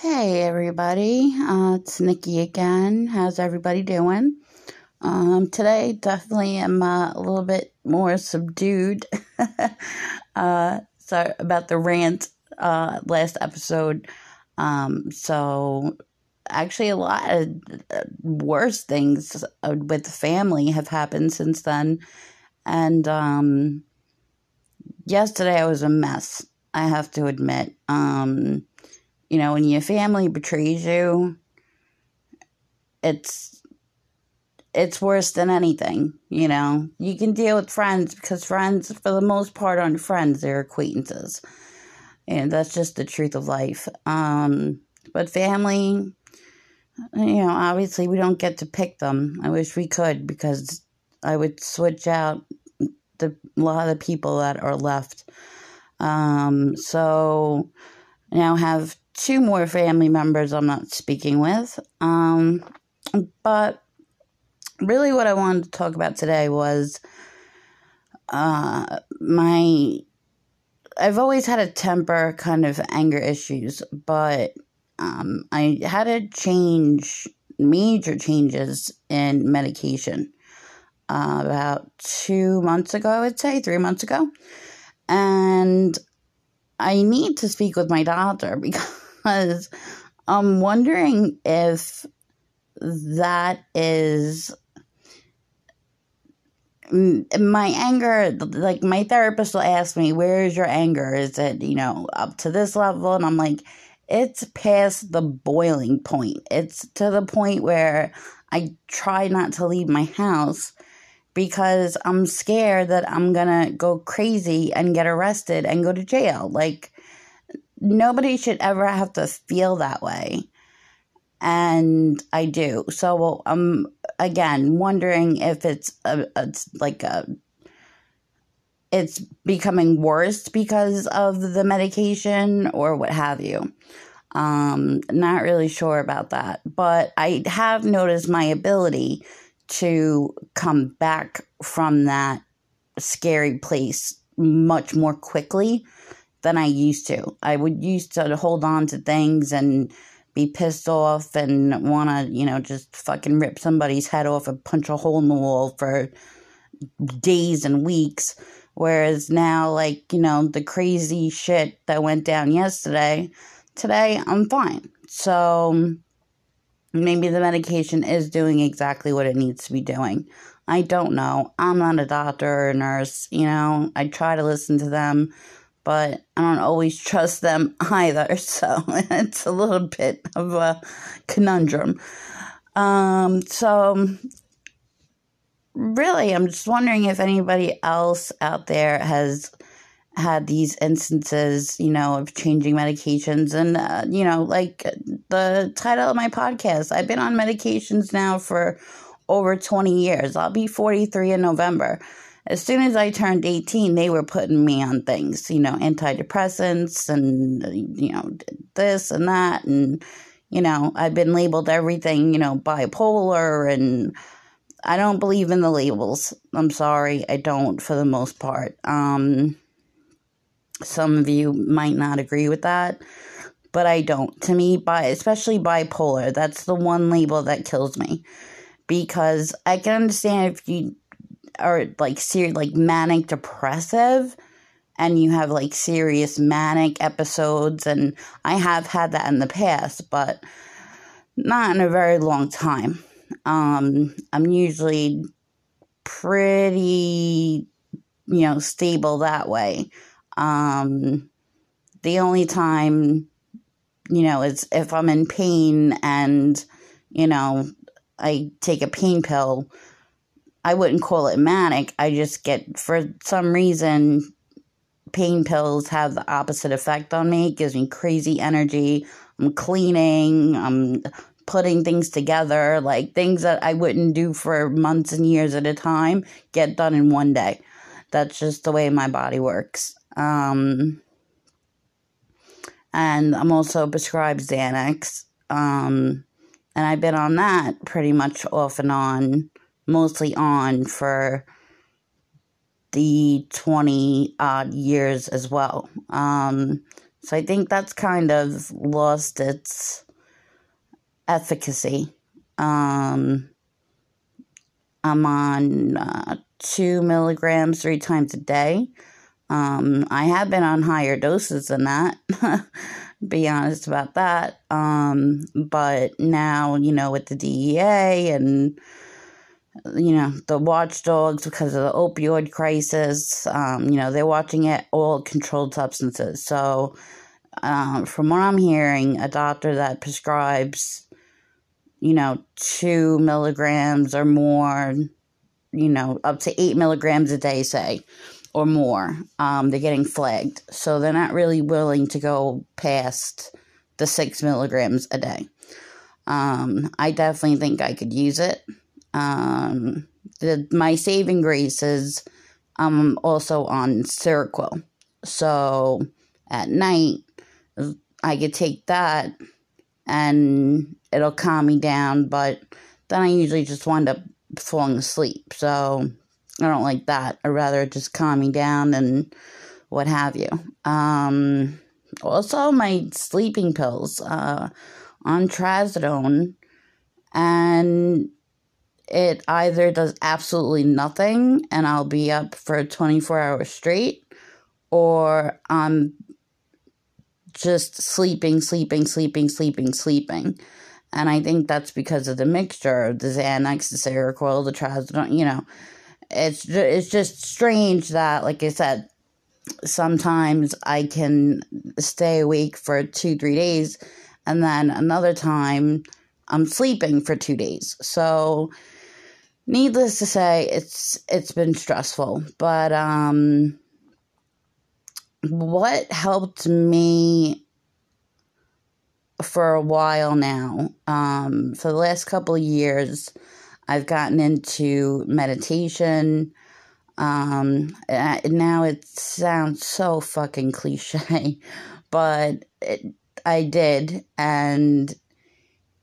Hey everybody, uh, it's Nikki again. How's everybody doing? Um, today definitely am uh, a little bit more subdued. uh, sorry about the rant uh, last episode. Um, so actually a lot of uh, worse things uh, with the family have happened since then, and um, yesterday I was a mess. I have to admit. Um, you know, when your family betrays you, it's it's worse than anything, you know. You can deal with friends because friends for the most part aren't friends, they're acquaintances. And that's just the truth of life. Um, but family, you know, obviously we don't get to pick them. I wish we could because I would switch out the a lot of the people that are left. Um, so now have two more family members I'm not speaking with. Um, but really, what I wanted to talk about today was uh, my. I've always had a temper, kind of anger issues, but um, I had to change major changes in medication uh, about two months ago, I would say, three months ago. And I need to speak with my doctor because I'm wondering if that is my anger like my therapist will ask me where is your anger? Is it you know up to this level? And i'm like it's past the boiling point. It's to the point where i try not to leave my house because I'm scared that I'm gonna go crazy and get arrested and go to jail. Like, nobody should ever have to feel that way. And I do. So I'm again wondering if it's a, it's like a it's becoming worse because of the medication or what have you. Um, not really sure about that, but I have noticed my ability to come back from that scary place much more quickly than I used to. I would used to hold on to things and be pissed off and want to, you know, just fucking rip somebody's head off and punch a hole in the wall for days and weeks. Whereas now, like, you know, the crazy shit that went down yesterday, today I'm fine. So, maybe the medication is doing exactly what it needs to be doing. I don't know. I'm not a doctor or a nurse, you know. I try to listen to them, but I don't always trust them either. So it's a little bit of a conundrum. Um, so really, I'm just wondering if anybody else out there has had these instances, you know, of changing medications. And, uh, you know, like the title of my podcast, I've been on medications now for over 20 years. I'll be 43 in November. As soon as I turned 18, they were putting me on things, you know, antidepressants and, you know, this and that. And, you know, I've been labeled everything, you know, bipolar and. I don't believe in the labels. I'm sorry, I don't for the most part. Um, some of you might not agree with that, but I don't. To me, by especially bipolar, that's the one label that kills me because I can understand if you are like serious, like manic depressive, and you have like serious manic episodes, and I have had that in the past, but not in a very long time. Um, I'm usually pretty, you know, stable that way. Um, the only time, you know, is if I'm in pain and, you know, I take a pain pill. I wouldn't call it manic. I just get, for some reason, pain pills have the opposite effect on me. It gives me crazy energy. I'm cleaning. I'm putting things together, like things that I wouldn't do for months and years at a time, get done in one day. That's just the way my body works. Um, and I'm also prescribed Xanax. Um, and I've been on that pretty much off and on, mostly on for the 20 odd years as well. Um, So I think that's kind of lost its efficacy. Um, I'm on uh, two milligrams three times a day. Um, I have been on higher doses than that. be honest about that. Um, but now, you know, with the DEA and you know the watchdogs because of the opioid crisis, um, you know they're watching it all controlled substances. So, um, from what I'm hearing, a doctor that prescribes, you know, two milligrams or more, you know, up to eight milligrams a day, say or more, um, they're getting flagged. So they're not really willing to go past the six milligrams a day. Um, I definitely think I could use it. Um, the, my saving grace is I'm also on Seroquel. So at night, I could take that and it'll calm me down, but then I usually just wind up falling asleep. So I don't like that. I'd rather just calm me down and what have you. Um, also, my sleeping pills uh, on trazodone, and it either does absolutely nothing and I'll be up for 24 hours straight, or I'm just sleeping, sleeping, sleeping, sleeping, sleeping. And I think that's because of the mixture of the Xanax, the Seroquel, the trazodone, you know it's it's just strange that, like I said, sometimes I can stay awake for two, three days, and then another time I'm sleeping for two days. So, needless to say, it's it's been stressful. But um, what helped me for a while now, um, for the last couple of years I've gotten into meditation. Um, now it sounds so fucking cliche, but it, I did, and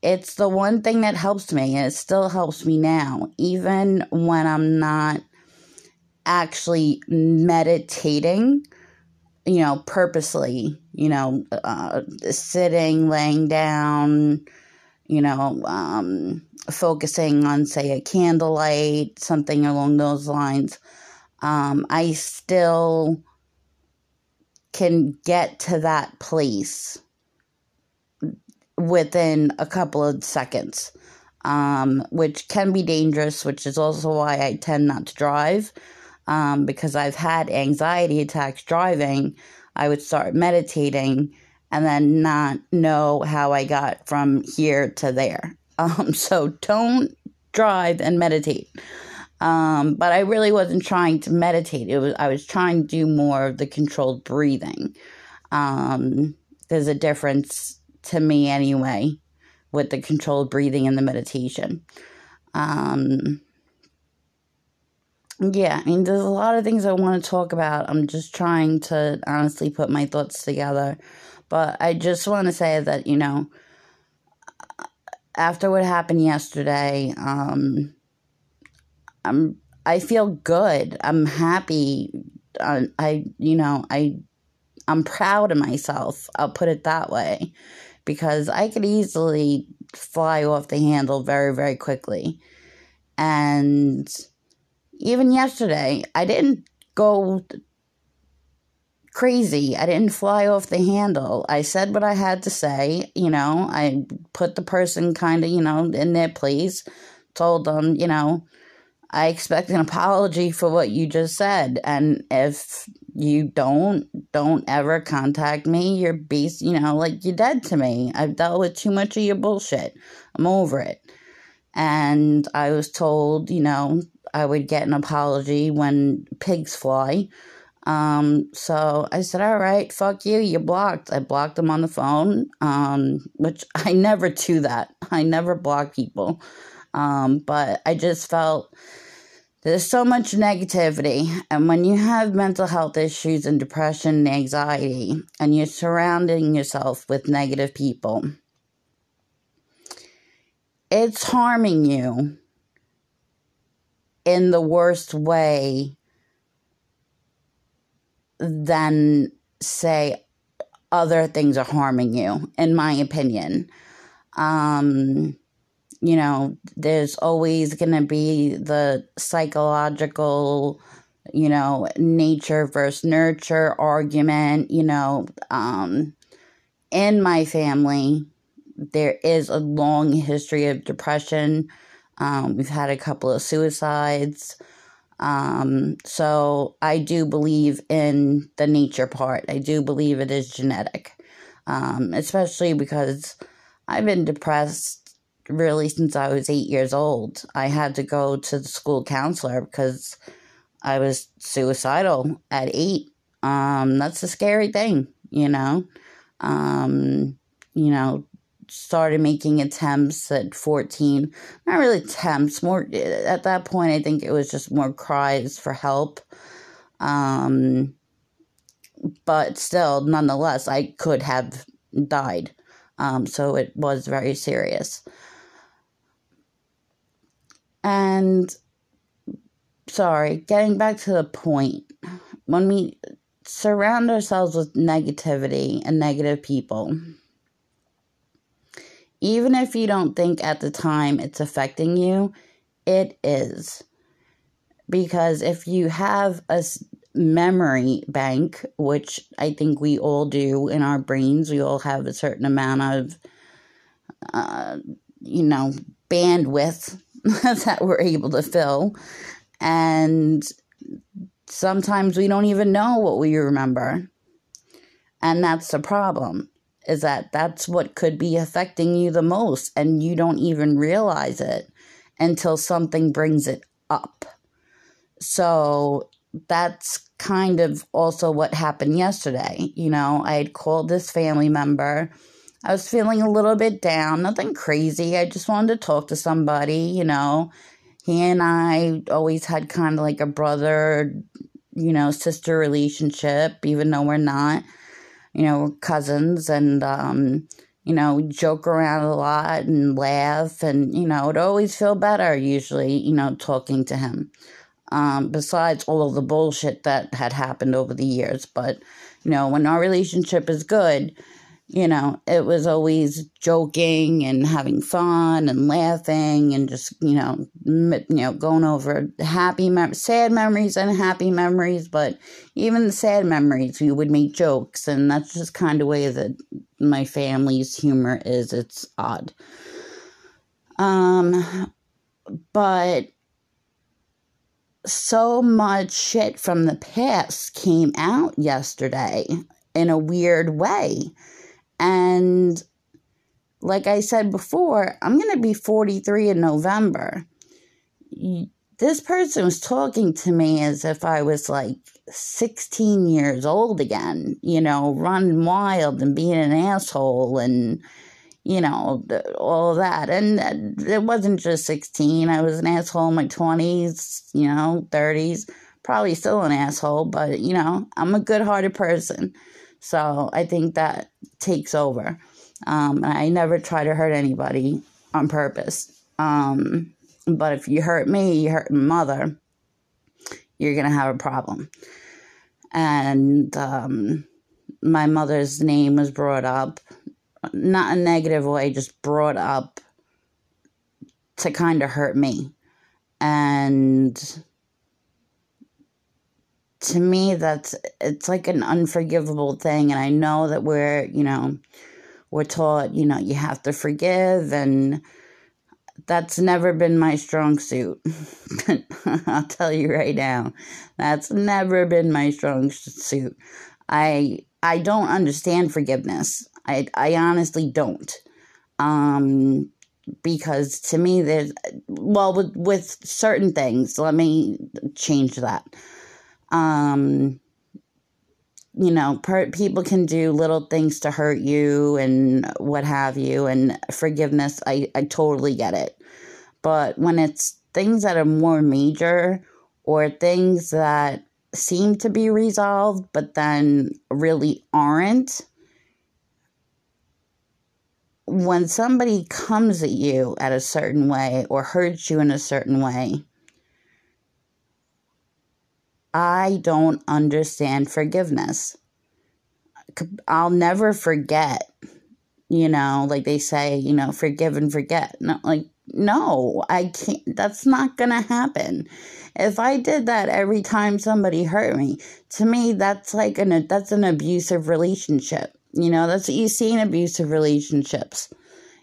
it's the one thing that helps me, it still helps me now, even when I'm not actually meditating, you know, purposely, you know, uh, sitting, laying down, you know, um, focusing on, say, a candlelight, something along those lines, um, I still can get to that place within a couple of seconds, um, which can be dangerous, which is also why I tend not to drive. Um, because I've had anxiety attacks driving, I would start meditating and then not know how I got from here to there. Um, so don't drive and meditate. Um, but I really wasn't trying to meditate. It was I was trying to do more of the controlled breathing. Um, there's a difference to me anyway with the controlled breathing and the meditation. Um, yeah, I mean, there's a lot of things I want to talk about. I'm just trying to honestly put my thoughts together. But I just want to say that, you know, after what happened yesterday, um, I'm I feel good. I'm happy. I, I you know I I'm proud of myself. I'll put it that way, because I could easily fly off the handle very very quickly, and even yesterday I didn't go crazy. I didn't fly off the handle. I said what I had to say. You know, I put the person kind of, you know, in their place, told them, you know, I expect an apology for what you just said. And if you don't, don't ever contact me. You're beast, you know, like you're dead to me. I've dealt with too much of your bullshit. I'm over it. And I was told, you know, I would get an apology when pigs fly. Um, so I said, all right, fuck you, you're blocked. I blocked them on the phone, um, which I never do that. I never block people. Um, but I just felt there's so much negativity. And when you have mental health issues and depression and anxiety, and you're surrounding yourself with negative people, it's harming you in the worst way than say other things are harming you, in my opinion. Um, you know, there's always going to be the psychological, you know, nature versus nurture argument. You know, um, in my family, there is a long history of depression. Um, we've had a couple of suicides. Um, so I do believe in the nature part. I do believe it is genetic, um, especially because I've been depressed really since I was eight years old. I had to go to the school counselor because I was suicidal at eight. Um, that's a scary thing, you know. Um, you know, started making attempts at 14. Not really attempts, more at that point, I think it was just more cries for help. Um, but still, nonetheless, I could have died. Um, so it was very serious. And sorry, getting back to the point, when we surround ourselves with negativity and negative people, even if you don't think at the time it's affecting you, it is. Because if you have a memory bank, which I think we all do in our brains, we all have a certain amount of, uh, you know, bandwidth that we're able to fill. And sometimes we don't even know what we remember. And that's the problem is that that's what could be affecting you the most and you don't even realize it until something brings it up. So that's kind of also what happened yesterday. You know, I had called this family member. I was feeling a little bit down, nothing crazy. I just wanted to talk to somebody, you know. He and I always had kind of like a brother, you know, sister relationship, even though we're not you know, cousins and, um, you know, joke around a lot and laugh. And, you know, it always feel better usually, you know, talking to him. Um, besides all of the bullshit that had happened over the years. But, you know, when our relationship is good, you know, it was always joking and having fun and laughing and just, you know, you know, going over happy, mem- sad memories and happy memories. But even the sad memories, we would make jokes, and that's just kind of way that my family's humor is. It's odd. Um, but so much shit from the past came out yesterday in a weird way and like I said before, I'm going to be 43 in November. This person was talking to me as if I was like 16 years old again, you know, running wild and being an asshole and, you know, all that. And it wasn't just 16. I was an asshole in my 20s, you know, 30s. Probably still an asshole, but, you know, I'm a good hearted person. So I think that takes over. Um, I never try to hurt anybody on purpose. Um, but if you hurt me, you hurt my mother, you're going to have a problem. And um, my mother's name was brought up, not a negative way, just brought up to kind of hurt me. And to me that's it's like an unforgivable thing and i know that we're you know we're taught you know you have to forgive and that's never been my strong suit. I'll tell you right now that's never been my strong suit. I i don't understand forgiveness. I i honestly don't. Um because to me there's well with with certain things let me change that um, you know, per- people can do little things to hurt you and what have you, and forgiveness, I, I totally get it. But when it's things that are more major or things that seem to be resolved but then really aren't, when somebody comes at you at a certain way or hurts you in a certain way, I don't understand forgiveness. I'll never forget. You know, like they say, you know, forgive and forget. No, like no, I can't. That's not gonna happen. If I did that every time somebody hurt me, to me, that's like an that's an abusive relationship. You know, that's what you see in abusive relationships.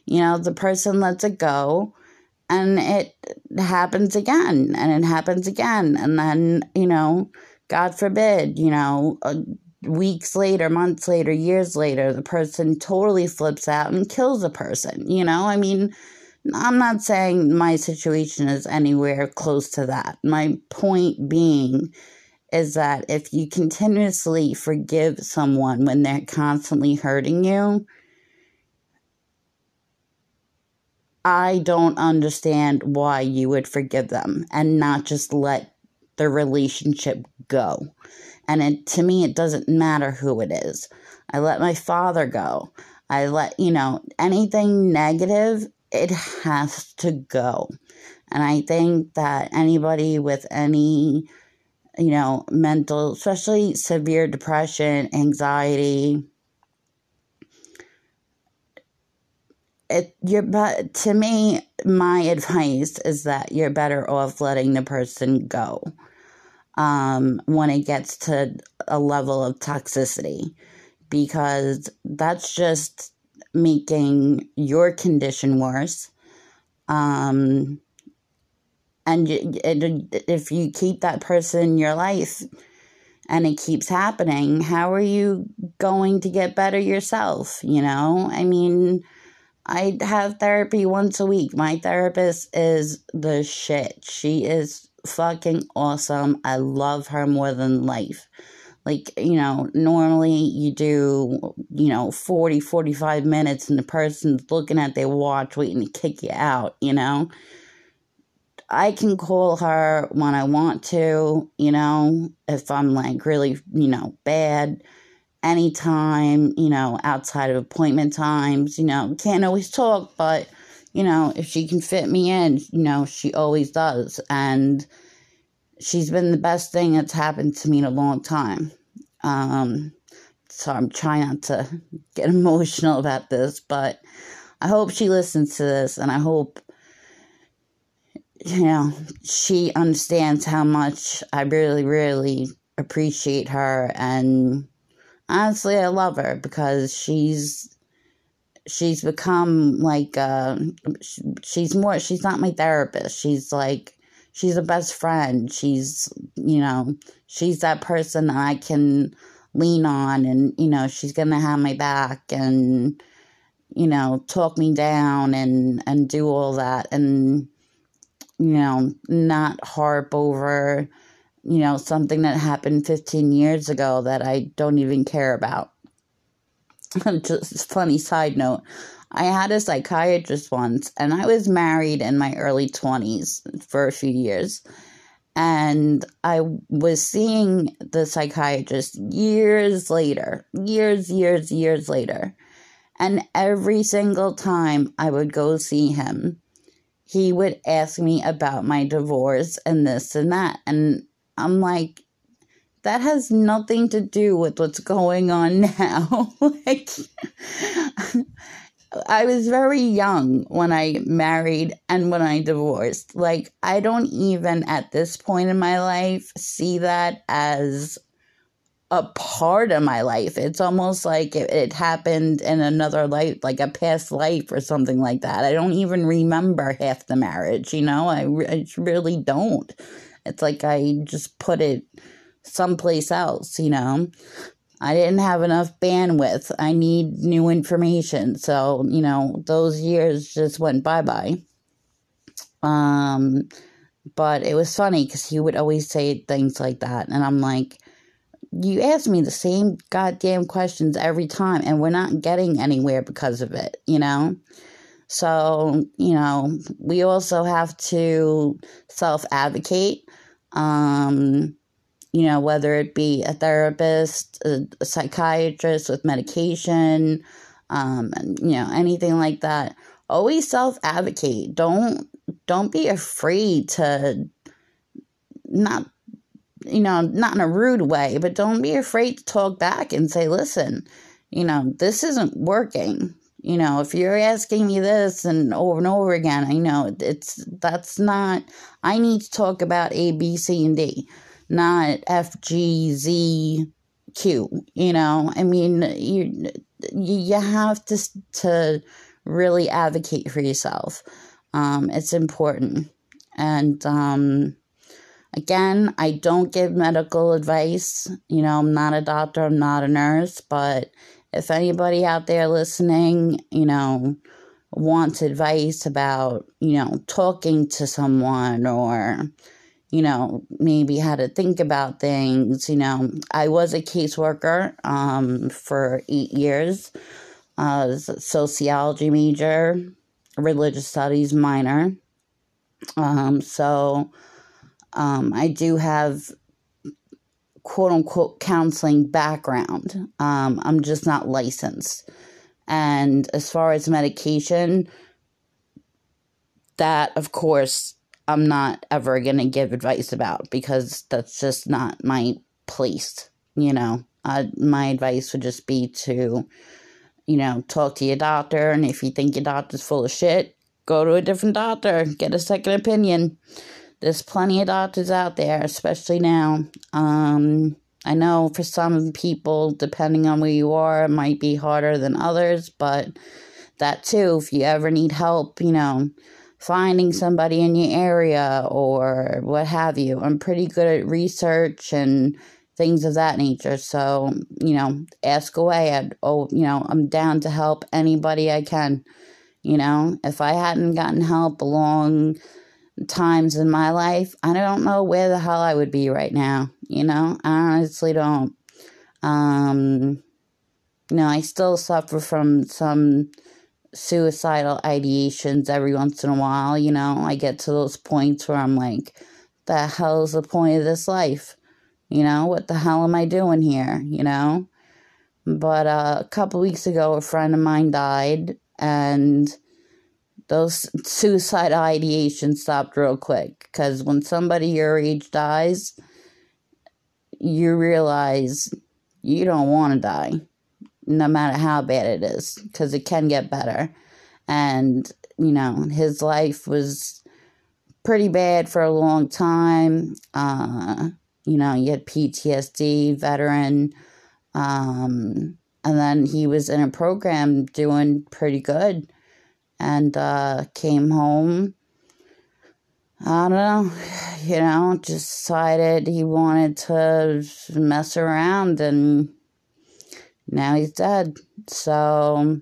You know, the person lets it go, and it happens again, and it happens again, and then you know, God forbid, you know, uh, weeks later, months later, years later, the person totally flips out and kills a person. You know, I mean, I'm not saying my situation is anywhere close to that. My point being is that if you continuously forgive someone when they're constantly hurting you, I don't understand why you would forgive them and not just let the relationship go. And it, to me, it doesn't matter who it is. I let my father go. I let, you know, anything negative, it has to go. And I think that anybody with any, you know, mental, especially severe depression, anxiety, it you're but to me my advice is that you're better off letting the person go um, when it gets to a level of toxicity because that's just making your condition worse. Um, and if you keep that person in your life and it keeps happening, how are you going to get better yourself? You know, I mean, I have therapy once a week. My therapist is the shit. She is fucking awesome. I love her more than life. Like, you know, normally you do, you know, 40, 45 minutes and the person's looking at their watch waiting to kick you out, you know? I can call her when I want to, you know, if I'm like really, you know, bad anytime, you know, outside of appointment times, you know, can't always talk, but you know, if she can fit me in, you know, she always does. And she's been the best thing that's happened to me in a long time. Um, so I'm trying not to get emotional about this, but I hope she listens to this and I hope, you know, she understands how much I really, really appreciate her. And honestly, I love her because she's she's become like uh, she's more she's not my therapist. She's like she's a best friend. She's you know she's that person that i can lean on and you know she's gonna have my back and you know talk me down and and do all that and you know not harp over you know something that happened 15 years ago that i don't even care about. Just funny side note i had a psychiatrist once and i was married in my early 20s for a few years and i was seeing the psychiatrist years later years years years later and every single time i would go see him he would ask me about my divorce and this and that and i'm like that has nothing to do with what's going on now. like, I was very young when I married and when I divorced. Like, I don't even at this point in my life see that as a part of my life. It's almost like it, it, happened in another life, like a past life or something like that. I don't even remember half the marriage, you know? I, I really don't. It's like I just put it someplace else, you know. I didn't have enough bandwidth. I need new information. So, you know, those years just went bye bye. Um, but it was funny because he would always say things like that. And I'm like, you ask me the same goddamn questions every time, and we're not getting anywhere because of it, you know? So, you know, we also have to self advocate. Um, you know, whether it be a therapist, a, a psychiatrist with medication, um, and, you know, anything like that. Always self advocate. Don't don't be afraid to not you know, not in a rude way, but don't be afraid to talk back and say, listen, you know, this isn't working. You know, if you're asking me this and over and over again, I know it's that's not. I need to talk about A, B, C, and D, not F, G, Z, Q. You know, I mean, you you have to to really advocate for yourself. Um, it's important, and um, again, I don't give medical advice. You know, I'm not a doctor. I'm not a nurse, but if anybody out there listening, you know, wants advice about, you know, talking to someone or, you know, maybe how to think about things, you know, I was a caseworker um, for eight years, uh, sociology major, religious studies minor. Um, so um, I do have quote unquote counseling background. Um, I'm just not licensed. And as far as medication, that of course I'm not ever going to give advice about because that's just not my place. You know, my advice would just be to, you know, talk to your doctor. And if you think your doctor's full of shit, go to a different doctor, get a second opinion. There's plenty of doctors out there, especially now. Um, I know for some people, depending on where you are, it might be harder than others, but that too, if you ever need help, you know, finding somebody in your area or what have you. I'm pretty good at research and things of that nature. So, you know, ask away. I'd, oh, you know, I'm down to help anybody I can. You know, if I hadn't gotten help along times in my life, I don't know where the hell I would be right now. You know, I honestly don't. Um, you know, I still suffer from some suicidal ideations every once in a while. You know, I get to those points where I'm like, the hell is the point of this life? You know, what the hell am I doing here? You know? But uh, a couple weeks ago, a friend of mine died, and those suicide ideations stopped real quick because when somebody your age dies, you realize you don't want to die, no matter how bad it is, because it can get better. And, you know, his life was pretty bad for a long time. Uh, you know, he had PTSD, veteran. Um, and then he was in a program doing pretty good and uh, came home. I don't know, you know, just decided he wanted to mess around and now he's dead. So,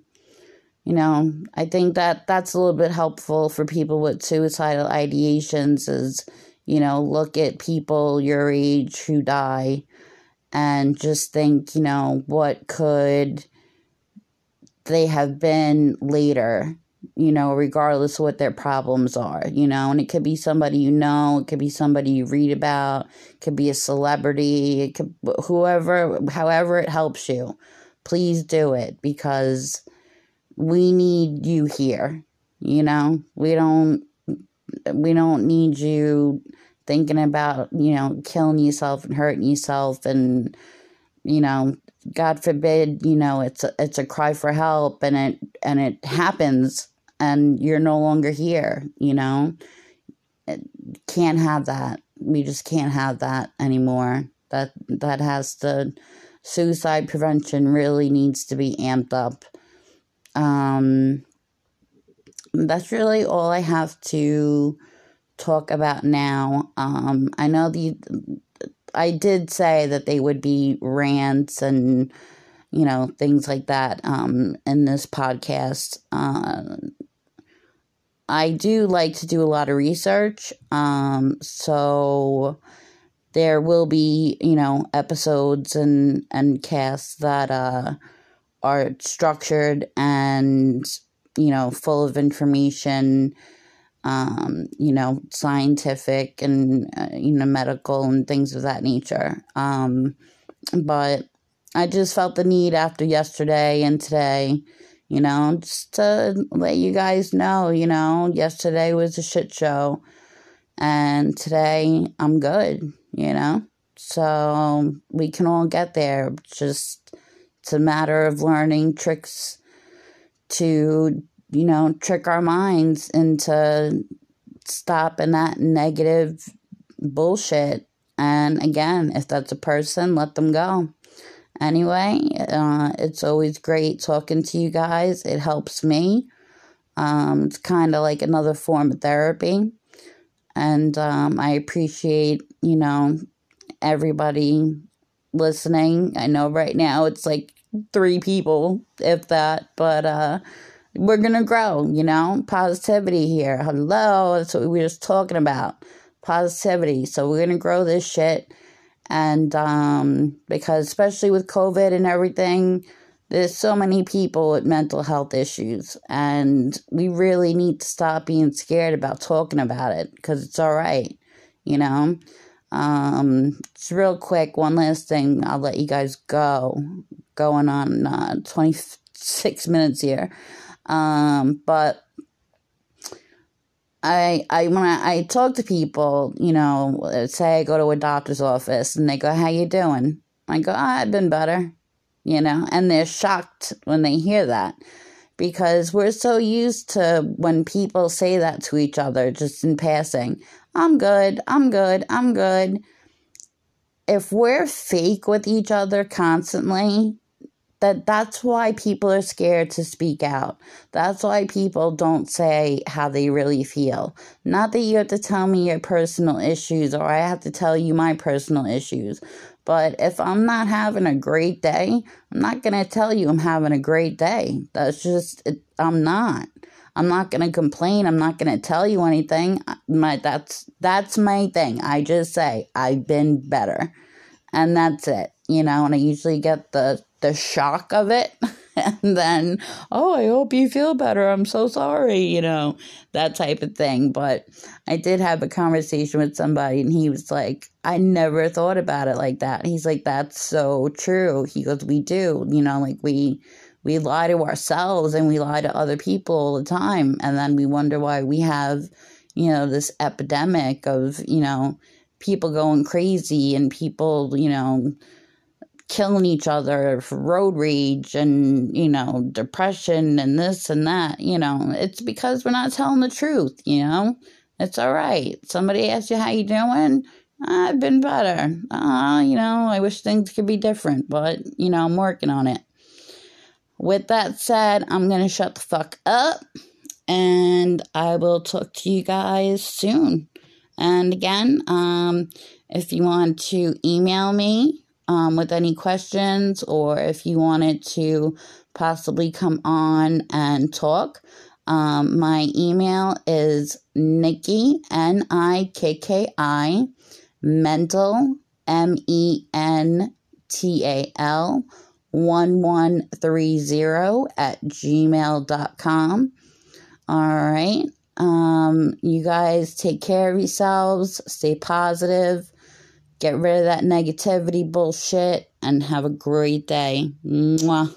you know, I think that that's a little bit helpful for people with suicidal ideations is, you know, look at people your age who die and just think, you know, what could they have been later you know, regardless of what their problems are, you know, and it could be somebody you know, it could be somebody you read about, it could be a celebrity, it could whoever, however it helps you, please do it because we need you here, you know, we don't, we don't need you thinking about, you know, killing yourself and hurting yourself and, you know, God forbid, you know, it's a, it's a cry for help and it, and it happens and you're no longer here, you know? It can't have that. We just can't have that anymore. That that has to suicide prevention really needs to be amped up. Um that's really all I have to talk about now. Um I know the I did say that they would be rants and you know things like that um in this podcast uh I do like to do a lot of research. Um, so there will be, you know, episodes and, and casts that uh, are structured and, you know, full of information, um, you know, scientific and, uh, you know, medical and things of that nature. Um, but I just felt the need after yesterday and today you know, just to let you guys know, you know, yesterday was a shit show and today I'm good, you know. So we can all get there. Just It's a matter of learning tricks to, you know, trick our minds into stopping that negative bullshit. And again, if that's a person, let them go. Anyway, uh, it's always great talking to you guys. It helps me. Um, it's kind of like another form of therapy. And um, I appreciate, you know, everybody listening. I know right now it's like three people, if that, but uh, we're going to grow, you know, positivity here. Hello, that's what we were just talking about. Positivity. So we're going to grow this shit. And um, because, especially with COVID and everything, there's so many people with mental health issues, and we really need to stop being scared about talking about it because it's all right, you know. Um, just real quick, one last thing, I'll let you guys go. Going on uh, 26 minutes here. Um, but I I when I, I talk to people, you know, say I go to a doctor's office and they go, "How you doing?" I go, oh, "I've been better," you know, and they're shocked when they hear that because we're so used to when people say that to each other just in passing. I'm good. I'm good. I'm good. If we're fake with each other constantly, that that's why people are scared to speak out. That's why people don't say how they really feel. Not that you have to tell me your personal issues or I have to tell you my personal issues. But if I'm not having a great day, I'm not going to tell you I'm having a great day. That's just it, I'm not. I'm not going to complain. I'm not going to tell you anything. My that's that's my thing. I just say I've been better. And that's it. You know, and I usually get the the shock of it and then oh i hope you feel better. I'm so sorry you know that type of thing. But i did have a conversation with somebody and he was like i never thought about it like that. He's like that's so true. He goes we do you know like we we lie to ourselves and we lie to other people all the time. And then we wonder why we have you know this epidemic of you know people going crazy and people you know killing each other road rage and, you know, depression and this and that, you know, it's because we're not telling the truth, you know? It's all right. Somebody asks you how you doing? I've been better. Uh, you know, I wish things could be different, but, you know, I'm working on it. With that said, I'm going to shut the fuck up and I will talk to you guys soon. And again, um, if you want to email me, um, with any questions or if you wanted to possibly come on and talk. Um, my email is Nikki, N I K K I, mental, M E N T A L, 1130 at gmail.com. All right. Um, you guys take care of yourselves, stay positive Get rid of that negativity bullshit and have a great day. Mwah.